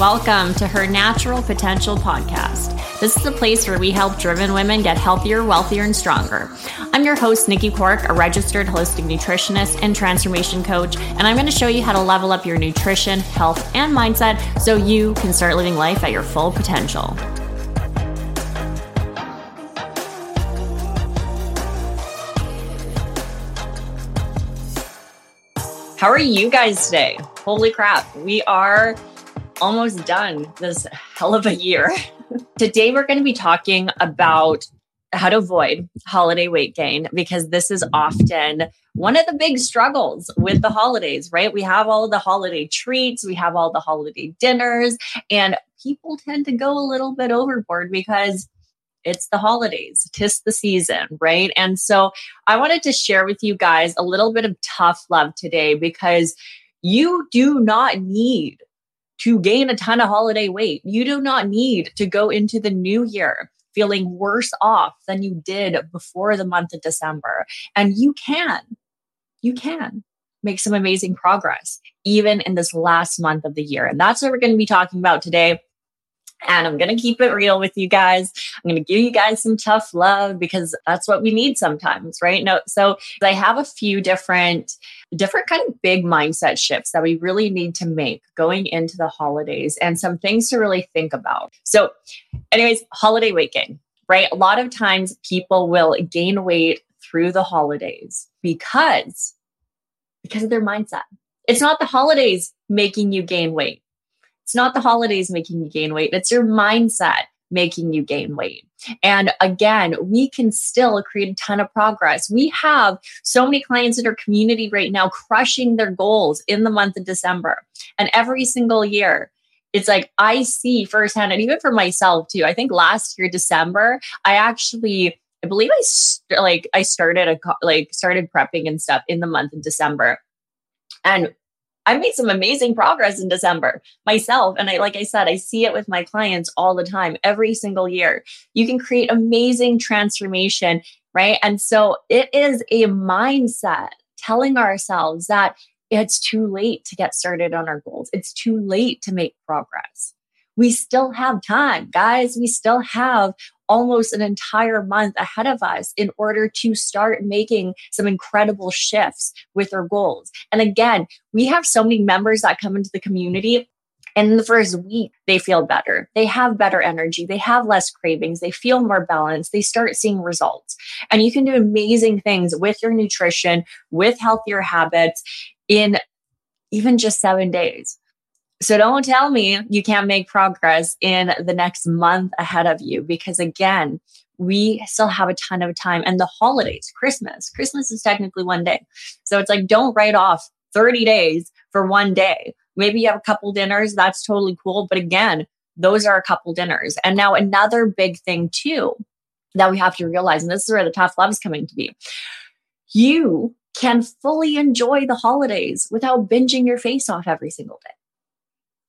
Welcome to her Natural Potential podcast. This is a place where we help driven women get healthier, wealthier, and stronger. I'm your host, Nikki Cork, a registered holistic nutritionist and transformation coach, and I'm going to show you how to level up your nutrition, health, and mindset so you can start living life at your full potential. How are you guys today? Holy crap, we are almost done this hell of a year. Today, we're going to be talking about how to avoid holiday weight gain because this is often one of the big struggles with the holidays, right? We have all the holiday treats, we have all the holiday dinners, and people tend to go a little bit overboard because it's the holidays, tis the season, right? And so I wanted to share with you guys a little bit of tough love today because you do not need to gain a ton of holiday weight. You do not need to go into the new year feeling worse off than you did before the month of December. And you can, you can make some amazing progress even in this last month of the year. And that's what we're going to be talking about today. And I'm going to keep it real with you guys. I'm going to give you guys some tough love because that's what we need sometimes, right? No, so I have a few different different kind of big mindset shifts that we really need to make going into the holidays and some things to really think about. So, anyways, holiday weight gain, right? A lot of times people will gain weight through the holidays because because of their mindset. It's not the holidays making you gain weight. It's not the holidays making you gain weight, it's your mindset making you gain weight. And again, we can still create a ton of progress. We have so many clients in our community right now crushing their goals in the month of December. And every single year, it's like I see firsthand, and even for myself too. I think last year, December, I actually, I believe I st- like I started a like started prepping and stuff in the month of December. And I made some amazing progress in December myself. And I, like I said, I see it with my clients all the time, every single year. You can create amazing transformation, right? And so it is a mindset telling ourselves that it's too late to get started on our goals. It's too late to make progress. We still have time, guys. We still have almost an entire month ahead of us in order to start making some incredible shifts with our goals. And again, we have so many members that come into the community and in the first week, they feel better. They have better energy. They have less cravings. They feel more balanced. They start seeing results. And you can do amazing things with your nutrition, with healthier habits in even just seven days. So don't tell me you can't make progress in the next month ahead of you because again, we still have a ton of time and the holidays, Christmas, Christmas is technically one day. So it's like, don't write off 30 days for one day. Maybe you have a couple dinners. That's totally cool. But again, those are a couple dinners. And now another big thing too that we have to realize, and this is where the tough love is coming to be. You can fully enjoy the holidays without binging your face off every single day.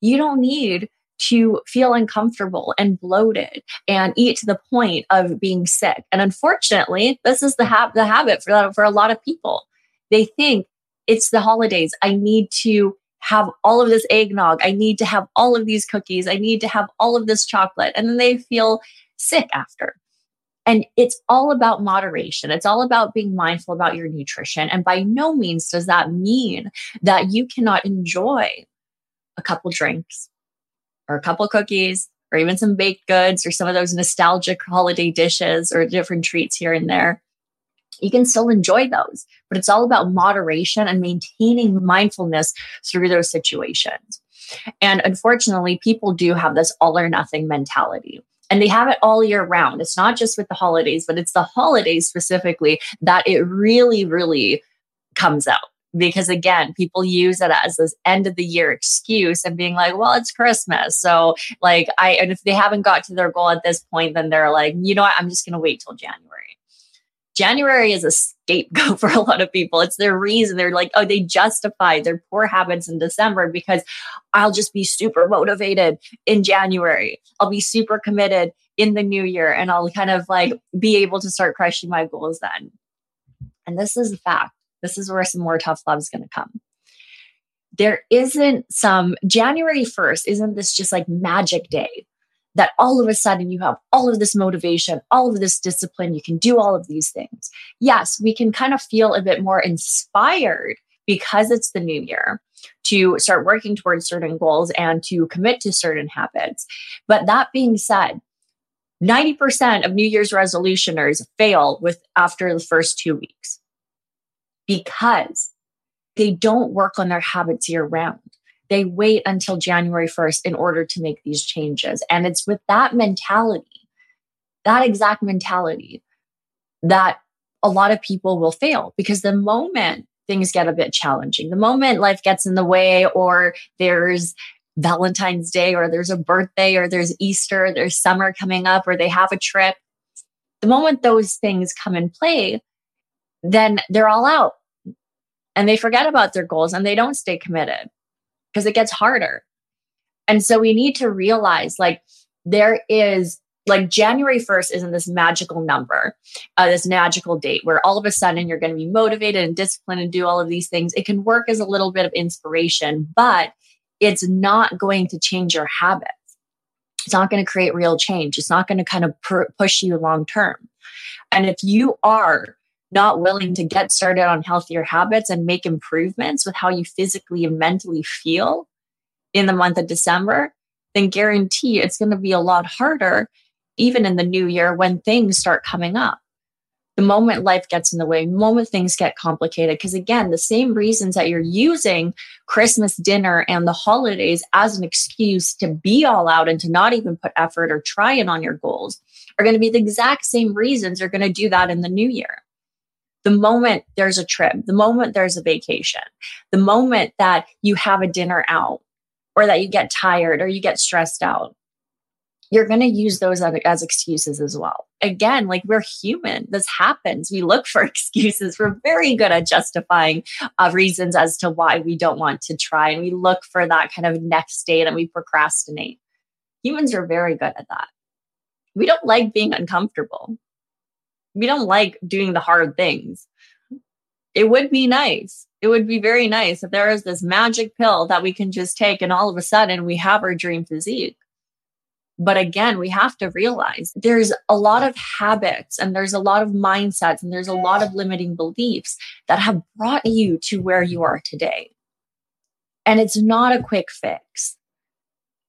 You don't need to feel uncomfortable and bloated and eat to the point of being sick. And unfortunately, this is the, ha- the habit for, for a lot of people. They think it's the holidays. I need to have all of this eggnog. I need to have all of these cookies. I need to have all of this chocolate. And then they feel sick after. And it's all about moderation. It's all about being mindful about your nutrition. And by no means does that mean that you cannot enjoy a couple drinks or a couple cookies or even some baked goods or some of those nostalgic holiday dishes or different treats here and there. You can still enjoy those, but it's all about moderation and maintaining mindfulness through those situations. And unfortunately, people do have this all or nothing mentality. And they have it all year round. It's not just with the holidays, but it's the holidays specifically that it really, really comes out because again people use it as this end of the year excuse and being like well it's christmas. So like i and if they haven't got to their goal at this point then they're like you know what? I'm just going to wait till january. January is a scapegoat for a lot of people. It's their reason. They're like oh they justify their poor habits in december because i'll just be super motivated in january. I'll be super committed in the new year and i'll kind of like be able to start crushing my goals then. And this is a fact this is where some more tough love is going to come. there isn't some January 1st, isn't this just like magic day that all of a sudden you have all of this motivation, all of this discipline, you can do all of these things. Yes, we can kind of feel a bit more inspired because it's the new year to start working towards certain goals and to commit to certain habits. But that being said, 90% of New Year's resolutioners fail with after the first 2 weeks because they don't work on their habits year round. They wait until January 1st in order to make these changes. And it's with that mentality, that exact mentality, that a lot of people will fail because the moment things get a bit challenging, the moment life gets in the way, or there's Valentine's Day, or there's a birthday, or there's Easter, there's summer coming up, or they have a trip, the moment those things come in play, then they're all out and they forget about their goals and they don't stay committed because it gets harder. And so we need to realize like there is like January 1st isn't this magical number, uh, this magical date where all of a sudden you're going to be motivated and disciplined and do all of these things. It can work as a little bit of inspiration, but it's not going to change your habits. It's not going to create real change. It's not going to kind of pr- push you long term. And if you are not willing to get started on healthier habits and make improvements with how you physically and mentally feel in the month of December, then guarantee it's going to be a lot harder even in the new year when things start coming up. The moment life gets in the way, the moment things get complicated. Because again, the same reasons that you're using Christmas dinner and the holidays as an excuse to be all out and to not even put effort or try it on your goals are going to be the exact same reasons you're going to do that in the new year the moment there's a trip, the moment there's a vacation, the moment that you have a dinner out or that you get tired or you get stressed out, you're going to use those as excuses as well. Again, like we're human. This happens. We look for excuses. We're very good at justifying uh, reasons as to why we don't want to try. And we look for that kind of next date and we procrastinate. Humans are very good at that. We don't like being uncomfortable we don't like doing the hard things. It would be nice. It would be very nice if there is this magic pill that we can just take and all of a sudden we have our dream physique. But again, we have to realize there's a lot of habits and there's a lot of mindsets and there's a lot of limiting beliefs that have brought you to where you are today. And it's not a quick fix.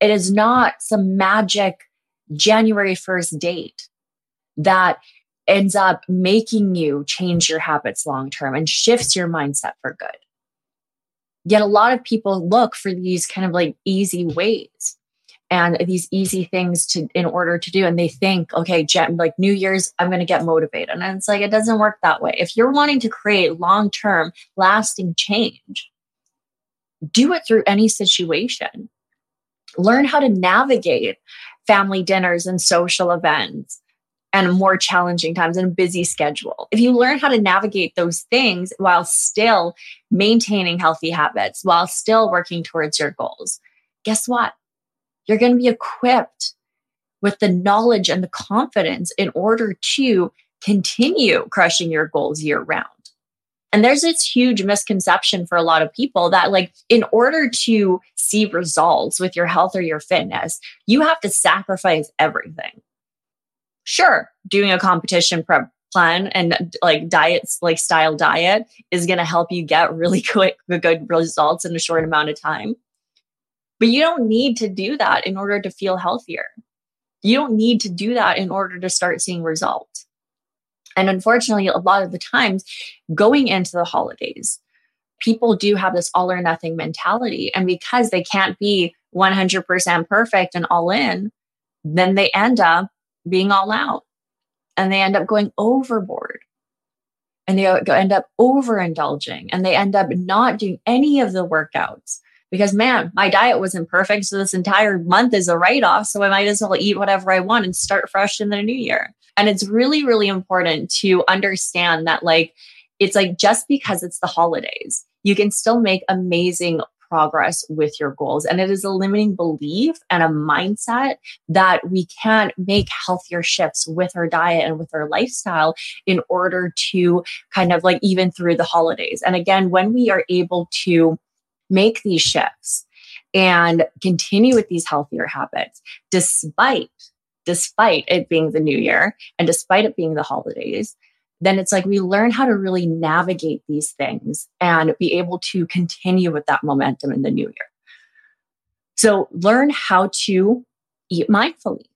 It is not some magic January 1st date that ends up making you change your habits long term and shifts your mindset for good. Yet a lot of people look for these kind of like easy ways and these easy things to in order to do and they think okay like new year's i'm going to get motivated. And it's like it doesn't work that way. If you're wanting to create long-term lasting change do it through any situation. Learn how to navigate family dinners and social events and more challenging times and a busy schedule. If you learn how to navigate those things while still maintaining healthy habits, while still working towards your goals, guess what? You're going to be equipped with the knowledge and the confidence in order to continue crushing your goals year round. And there's this huge misconception for a lot of people that, like, in order to see results with your health or your fitness, you have to sacrifice everything sure, doing a competition prep plan and like diets, like style diet is going to help you get really quick, good results in a short amount of time. But you don't need to do that in order to feel healthier. You don't need to do that in order to start seeing results. And unfortunately, a lot of the times going into the holidays, people do have this all or nothing mentality. And because they can't be 100% perfect and all in, then they end up being all out. And they end up going overboard. And they end up overindulging. And they end up not doing any of the workouts. Because man my diet wasn't perfect. So this entire month is a write-off. So i might as well eat whatever i want and start fresh in the new year. And it's really really important to understand that like it's like just because it's the holidays you can still make amazing progress with your goals. And it is a limiting belief and a mindset that we can't make healthier shifts with our diet and with our lifestyle in order to kind of like even through the holidays. And again, when we are able to make these shifts and continue with these healthier habits despite despite it being the new year and despite it being the holidays then it's like we learn how to really navigate these things and be able to continue with that momentum in the new year. So learn how to eat mindfully.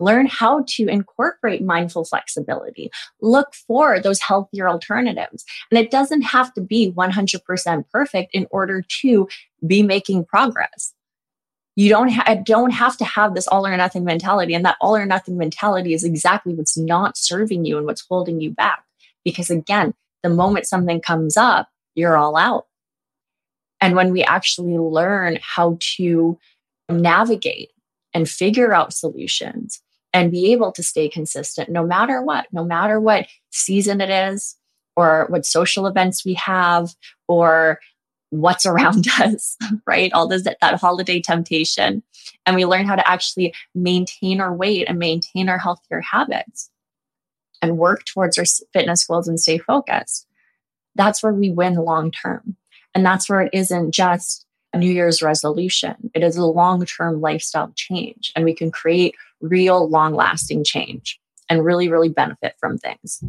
Learn how to incorporate mindful flexibility. Look for those healthier alternatives. And it doesn't have to be 100% perfect in order to be making progress you don't ha- don't have to have this all or nothing mentality and that all or nothing mentality is exactly what's not serving you and what's holding you back because again the moment something comes up you're all out. And when we actually learn how to navigate and figure out solutions and be able to stay consistent no matter what, no matter what season it is, or what social events we have, or what's around us, right? All this that, that holiday temptation. And we learn how to actually maintain our weight and maintain our healthier habits and work towards our fitness goals and stay focused. That's where we win long term. And that's where it isn't just a New Year's resolution. It is a long term lifestyle change, and we can create real, long lasting change and really, really benefit from things.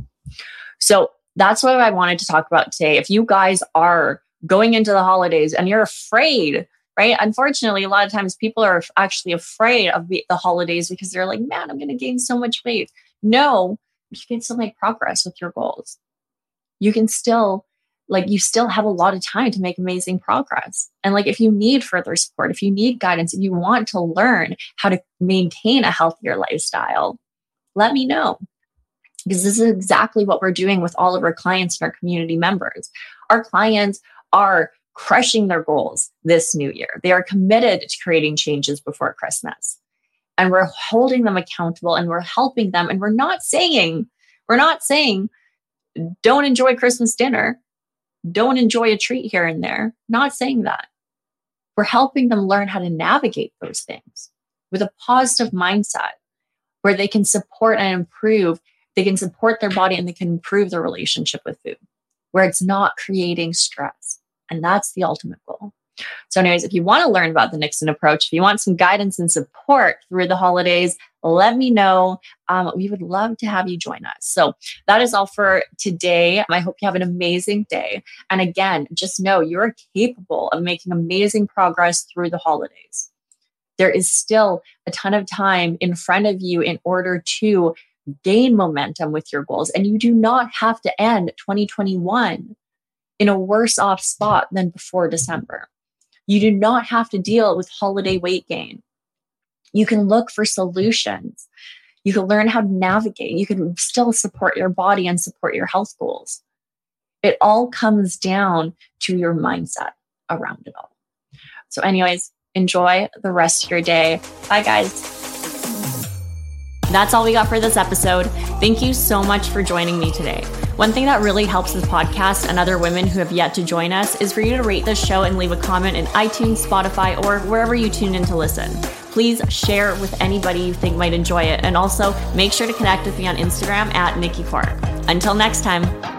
So that's what I wanted to talk about today. If you guys are going into the holidays and you're afraid, right? Unfortunately, a lot of times people are actually afraid of the, holidays because they're like, man, I'm going to gain so much weight. No, you can still make progress with your goals. You can still like you still have a lot of time to make amazing progress. And like if you need further support, if you need guidance, if you want to learn how to maintain a healthier lifestyle, let me know. Because this is exactly what we're doing with all of our clients and our community members. Our clients are crushing their goals this new year. They are committed to creating changes before Christmas. And we're holding them accountable and we're helping them. And we're not saying, we're not saying, don't enjoy Christmas dinner don't enjoy a treat here and there. Not saying that. We're helping them learn how to navigate those things with a positive mindset where they can support and improve. They can support their body and they can improve their relationship with food, where it's not creating stress. And that's the ultimate goal. So, anyways, if you want to learn about the Nixon approach, if you want some guidance and support through the holidays, let me know. Um, we would love to have you join us. So, that is all for today. I hope you have an amazing day. And again, just know you're capable of making amazing progress through the holidays. There is still a ton of time in front of you in order to gain momentum with your goals. And you do not have to end 2021 in a worse off spot than before December. You do not have to deal with holiday weight gain. You can look for solutions. You can learn how to navigate. You can still support your body and support your health goals. It all comes down to your mindset around it all. So, anyways, enjoy the rest of your day. Bye, guys. That's all we got for this episode. Thank you so much for joining me today. One thing that really helps this podcast and other women who have yet to join us is for you to rate this show and leave a comment in iTunes, Spotify, or wherever you tune in to listen. Please share with anybody you think might enjoy it. And also make sure to connect with me on Instagram at Nikki Cork. Until next time.